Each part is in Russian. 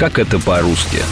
Как это по-русски?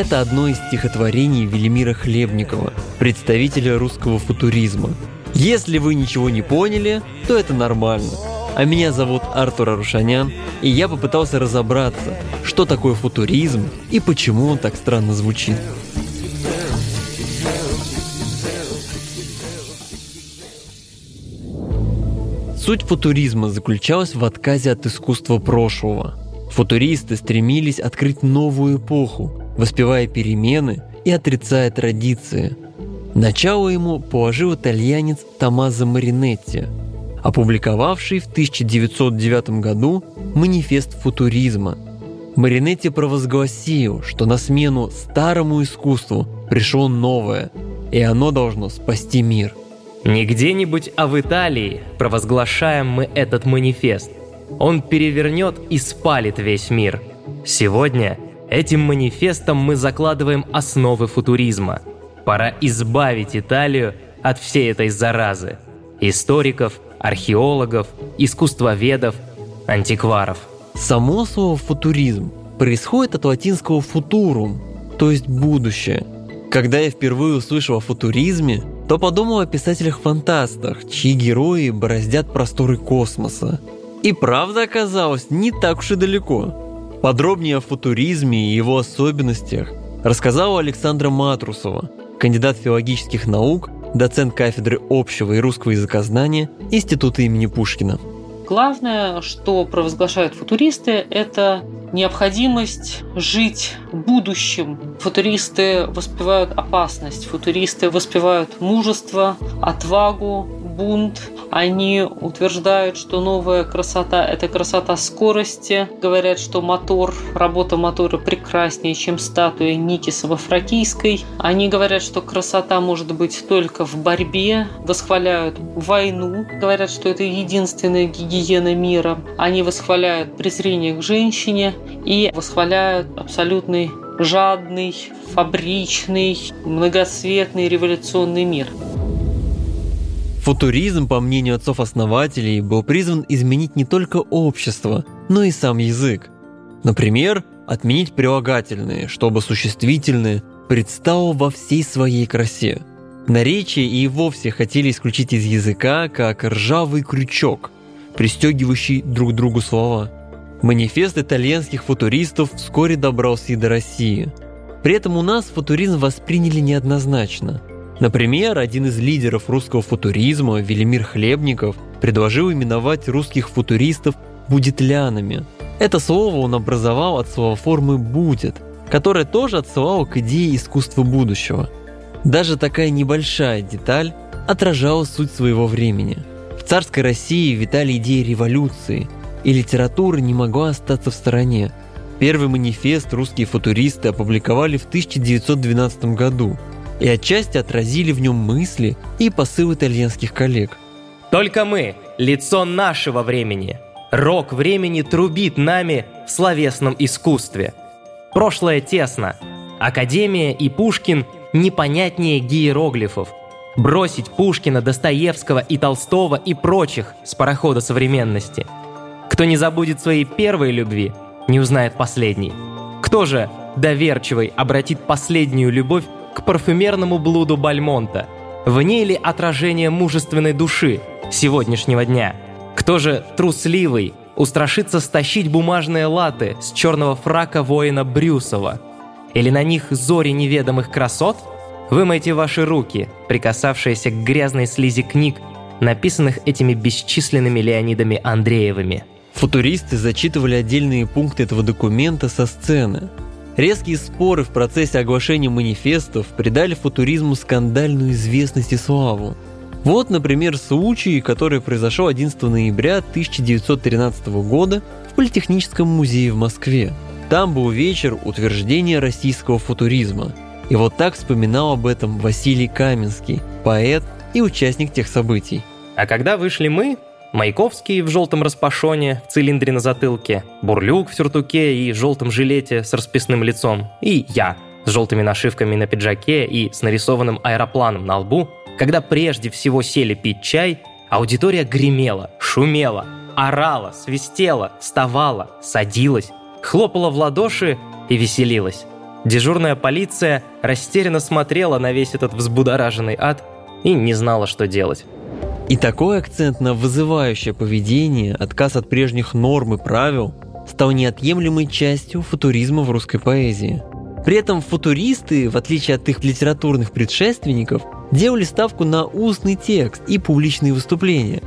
Это одно из стихотворений Велимира Хлебникова, представителя русского футуризма. Если вы ничего не поняли, то это нормально. А меня зовут Артур Арушанян, и я попытался разобраться, что такое футуризм и почему он так странно звучит. Суть футуризма заключалась в отказе от искусства прошлого. Футуристы стремились открыть новую эпоху, воспевая перемены и отрицая традиции. Начало ему положил итальянец Томазо Маринетти, опубликовавший в 1909 году манифест футуризма. Маринетти провозгласил, что на смену старому искусству пришло новое, и оно должно спасти мир. Не где-нибудь, а в Италии провозглашаем мы этот манифест. Он перевернет и спалит весь мир. Сегодня – Этим манифестом мы закладываем основы футуризма. Пора избавить Италию от всей этой заразы. Историков, археологов, искусствоведов, антикваров. Само слово «футуризм» происходит от латинского «футурум», то есть «будущее». Когда я впервые услышал о футуризме, то подумал о писателях-фантастах, чьи герои бороздят просторы космоса. И правда оказалось не так уж и далеко. Подробнее о футуризме и его особенностях рассказала Александра Матрусова, кандидат филологических наук, доцент кафедры общего и русского языкознания Института имени Пушкина. Главное, что провозглашают футуристы, это необходимость жить будущим. Футуристы воспевают опасность, футуристы воспевают мужество, отвагу, бунт. Они утверждают, что новая красота – это красота скорости. Говорят, что мотор, работа мотора прекраснее, чем статуя Ники Савофракийской. Они говорят, что красота может быть только в борьбе. Восхваляют войну. Говорят, что это единственная гигиена мира. Они восхваляют презрение к женщине и восхваляют абсолютный жадный, фабричный, многоцветный революционный мир. Футуризм, по мнению отцов-основателей, был призван изменить не только общество, но и сам язык. Например, отменить прилагательные, чтобы существительные предстало во всей своей красе. Наречие и вовсе хотели исключить из языка как ржавый крючок, пристегивающий друг другу слова. Манифест итальянских футуристов вскоре добрался и до России. При этом у нас футуризм восприняли неоднозначно – Например, один из лидеров русского футуризма, Велимир Хлебников, предложил именовать русских футуристов будетлянами. Это слово он образовал от словоформы «будет», которое тоже отсылало к идее искусства будущего. Даже такая небольшая деталь отражала суть своего времени. В царской России витали идеи революции, и литература не могла остаться в стороне. Первый манифест русские футуристы опубликовали в 1912 году – и отчасти отразили в нем мысли и посыл итальянских коллег. Только мы – лицо нашего времени. Рок времени трубит нами в словесном искусстве. Прошлое тесно. Академия и Пушкин непонятнее гиероглифов. Бросить Пушкина, Достоевского и Толстого и прочих с парохода современности. Кто не забудет своей первой любви, не узнает последней. Кто же, доверчивый, обратит последнюю любовь к парфюмерному блуду Бальмонта. В ней ли отражение мужественной души сегодняшнего дня? Кто же трусливый устрашится стащить бумажные латы с черного фрака воина Брюсова? Или на них зори неведомых красот? Вымойте ваши руки, прикасавшиеся к грязной слизи книг, написанных этими бесчисленными Леонидами Андреевыми. Футуристы зачитывали отдельные пункты этого документа со сцены, Резкие споры в процессе оглашения манифестов придали футуризму скандальную известность и славу. Вот, например, случай, который произошел 11 ноября 1913 года в Политехническом музее в Москве. Там был вечер утверждения российского футуризма. И вот так вспоминал об этом Василий Каменский, поэт и участник тех событий. А когда вышли мы, Маяковский в желтом распашоне, в цилиндре на затылке, Бурлюк в сюртуке и желтом жилете с расписным лицом, и я с желтыми нашивками на пиджаке и с нарисованным аэропланом на лбу, когда прежде всего сели пить чай, аудитория гремела, шумела, орала, свистела, вставала, садилась, хлопала в ладоши и веселилась. Дежурная полиция растерянно смотрела на весь этот взбудораженный ад и не знала, что делать. И такой акцент на вызывающее поведение, отказ от прежних норм и правил стал неотъемлемой частью футуризма в русской поэзии. При этом футуристы, в отличие от их литературных предшественников, делали ставку на устный текст и публичные выступления.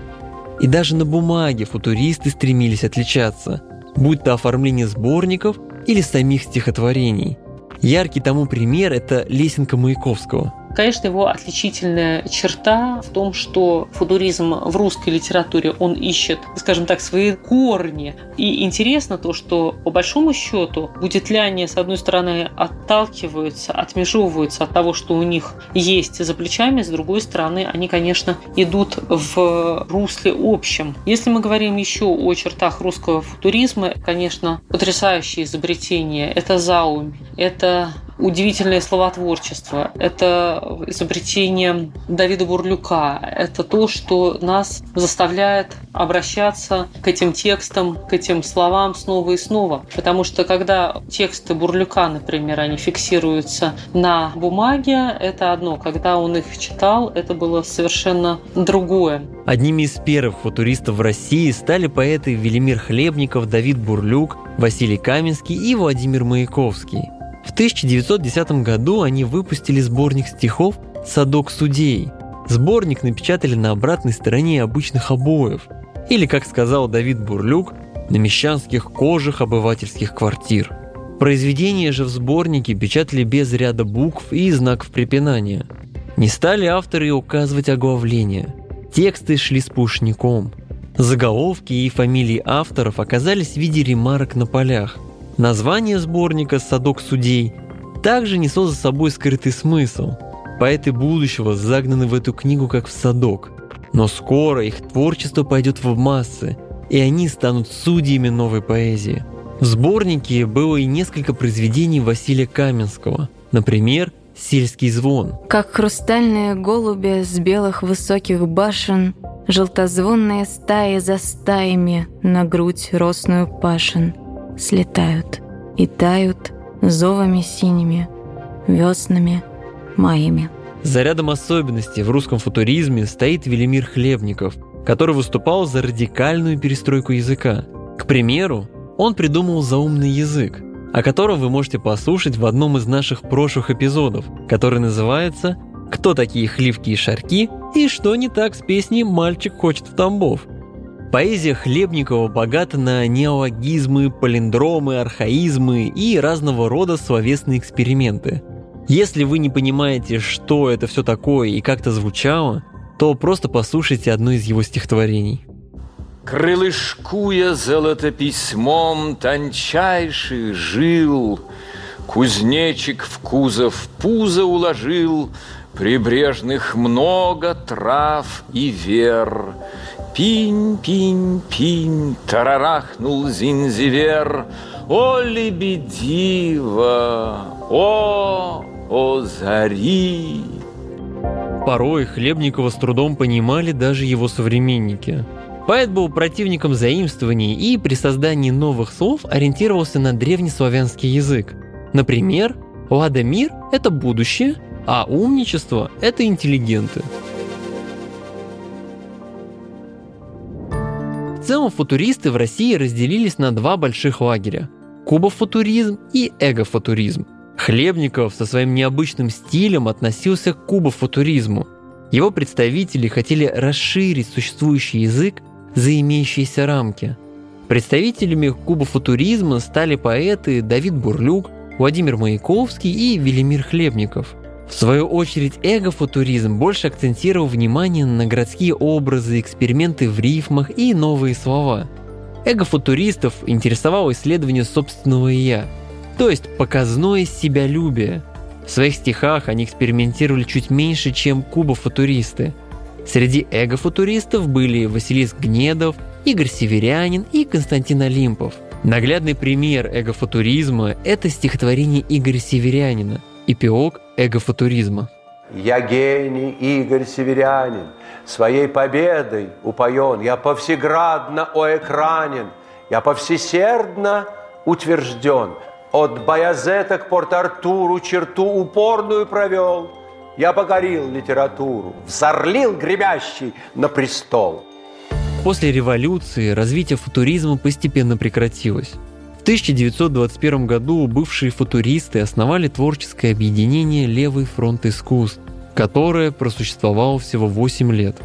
И даже на бумаге футуристы стремились отличаться, будь то оформление сборников или самих стихотворений. Яркий тому пример – это лесенка Маяковского – Конечно, его отличительная черта в том, что футуризм в русской литературе, он ищет, скажем так, свои корни. И интересно то, что по большому счету будетляне, с одной стороны, отталкиваются, отмежевываются от того, что у них есть за плечами, с другой стороны, они, конечно, идут в русле общем. Если мы говорим еще о чертах русского футуризма, конечно, потрясающее изобретение – это заум, это удивительное словотворчество, это изобретение Давида Бурлюка, это то, что нас заставляет обращаться к этим текстам, к этим словам снова и снова. Потому что когда тексты Бурлюка, например, они фиксируются на бумаге, это одно. Когда он их читал, это было совершенно другое. Одними из первых футуристов в России стали поэты Велимир Хлебников, Давид Бурлюк, Василий Каменский и Владимир Маяковский. В 1910 году они выпустили сборник стихов «Садок судей». Сборник напечатали на обратной стороне обычных обоев, или, как сказал Давид Бурлюк, на мещанских кожах обывательских квартир. Произведения же в сборнике печатали без ряда букв и знаков препинания. Не стали авторы указывать оглавление. Тексты шли с пушником. Заголовки и фамилии авторов оказались в виде ремарок на полях – Название сборника «Садок судей» также несло за собой скрытый смысл. Поэты будущего загнаны в эту книгу как в садок. Но скоро их творчество пойдет в массы, и они станут судьями новой поэзии. В сборнике было и несколько произведений Василия Каменского. Например, «Сельский звон». Как хрустальные голуби с белых высоких башен, Желтозвонные стаи за стаями на грудь росную пашен — слетают и тают зовами синими, веснами моими. За рядом особенностей в русском футуризме стоит Велимир Хлебников, который выступал за радикальную перестройку языка. К примеру, он придумал заумный язык, о котором вы можете послушать в одном из наших прошлых эпизодов, который называется «Кто такие хливки и шарки?» и «Что не так с песней «Мальчик хочет в Тамбов?» Поэзия Хлебникова богата на неологизмы, палиндромы, архаизмы и разного рода словесные эксперименты. Если вы не понимаете, что это все такое и как это звучало, то просто послушайте одно из его стихотворений. Крылышкуя золотописьмом тончайших жил, Кузнечик в кузов пузо уложил, Прибрежных много трав и вер, Пинь, пинь, пинь, тарарахнул зинзивер. О, лебедива, о, о, зари. Порой Хлебникова с трудом понимали даже его современники. Поэт был противником заимствований и при создании новых слов ориентировался на древнеславянский язык. Например, «Лада мир» — это будущее, а умничество — это интеллигенты. В целом футуристы в России разделились на два больших лагеря – кубофутуризм и эгофутуризм. Хлебников со своим необычным стилем относился к кубофутуризму. Его представители хотели расширить существующий язык за имеющиеся рамки. Представителями кубофутуризма стали поэты Давид Бурлюк, Владимир Маяковский и Велимир Хлебников. В свою очередь, эго-футуризм больше акцентировал внимание на городские образы, эксперименты в рифмах и новые слова. Эго-футуристов интересовало исследование собственного «я», то есть показное себялюбие. В своих стихах они экспериментировали чуть меньше, чем кубофутуристы. Среди эго-футуристов были Василиск Гнедов, Игорь Северянин и Константин Олимпов. Наглядный пример эго-футуризма – это стихотворение Игоря Северянина – Эпилог эгофутуризма. Я гений Игорь Северянин, своей победой упоен, я повсеградно оэкранен, я повсесердно утвержден, от Баязета к Порт-Артуру черту упорную провел, я покорил литературу, взорлил гремящий на престол. После революции развитие футуризма постепенно прекратилось. В 1921 году бывшие футуристы основали творческое объединение «Левый фронт искусств», которое просуществовало всего 8 лет.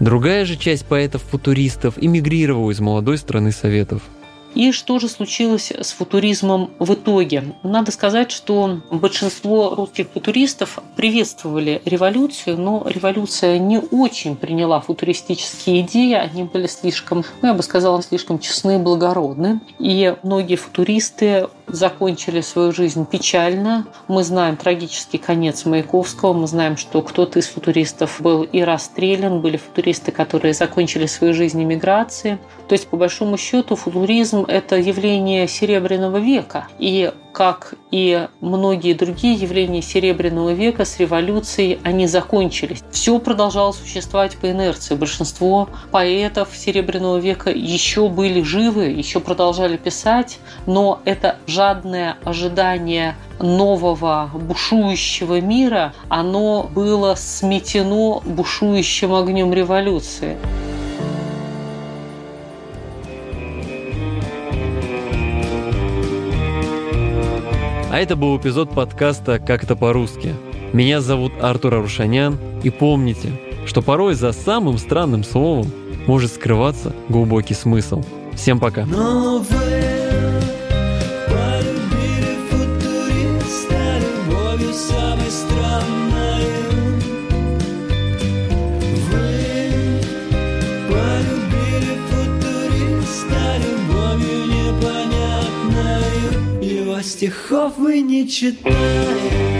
Другая же часть поэтов-футуристов эмигрировала из молодой страны Советов – и что же случилось с футуризмом в итоге? Надо сказать, что большинство русских футуристов приветствовали революцию, но революция не очень приняла футуристические идеи, они были слишком, ну, я бы сказала, слишком честны и благородны. И многие футуристы закончили свою жизнь печально. Мы знаем трагический конец Маяковского, мы знаем, что кто-то из футуристов был и расстрелян, были футуристы, которые закончили свою жизнь эмиграции. То есть, по большому счету, футуризм – это явление Серебряного века. И как и многие другие явления Серебряного века с революцией, они закончились. Все продолжало существовать по инерции. Большинство поэтов Серебряного века еще были живы, еще продолжали писать, но это жадное ожидание нового бушующего мира, оно было сметено бушующим огнем революции. А это был эпизод подкаста «Как это по-русски». Меня зовут Артур Арушанян, и помните, что порой за самым странным словом может скрываться глубокий смысл. Всем пока. Новые стихов вы не читали.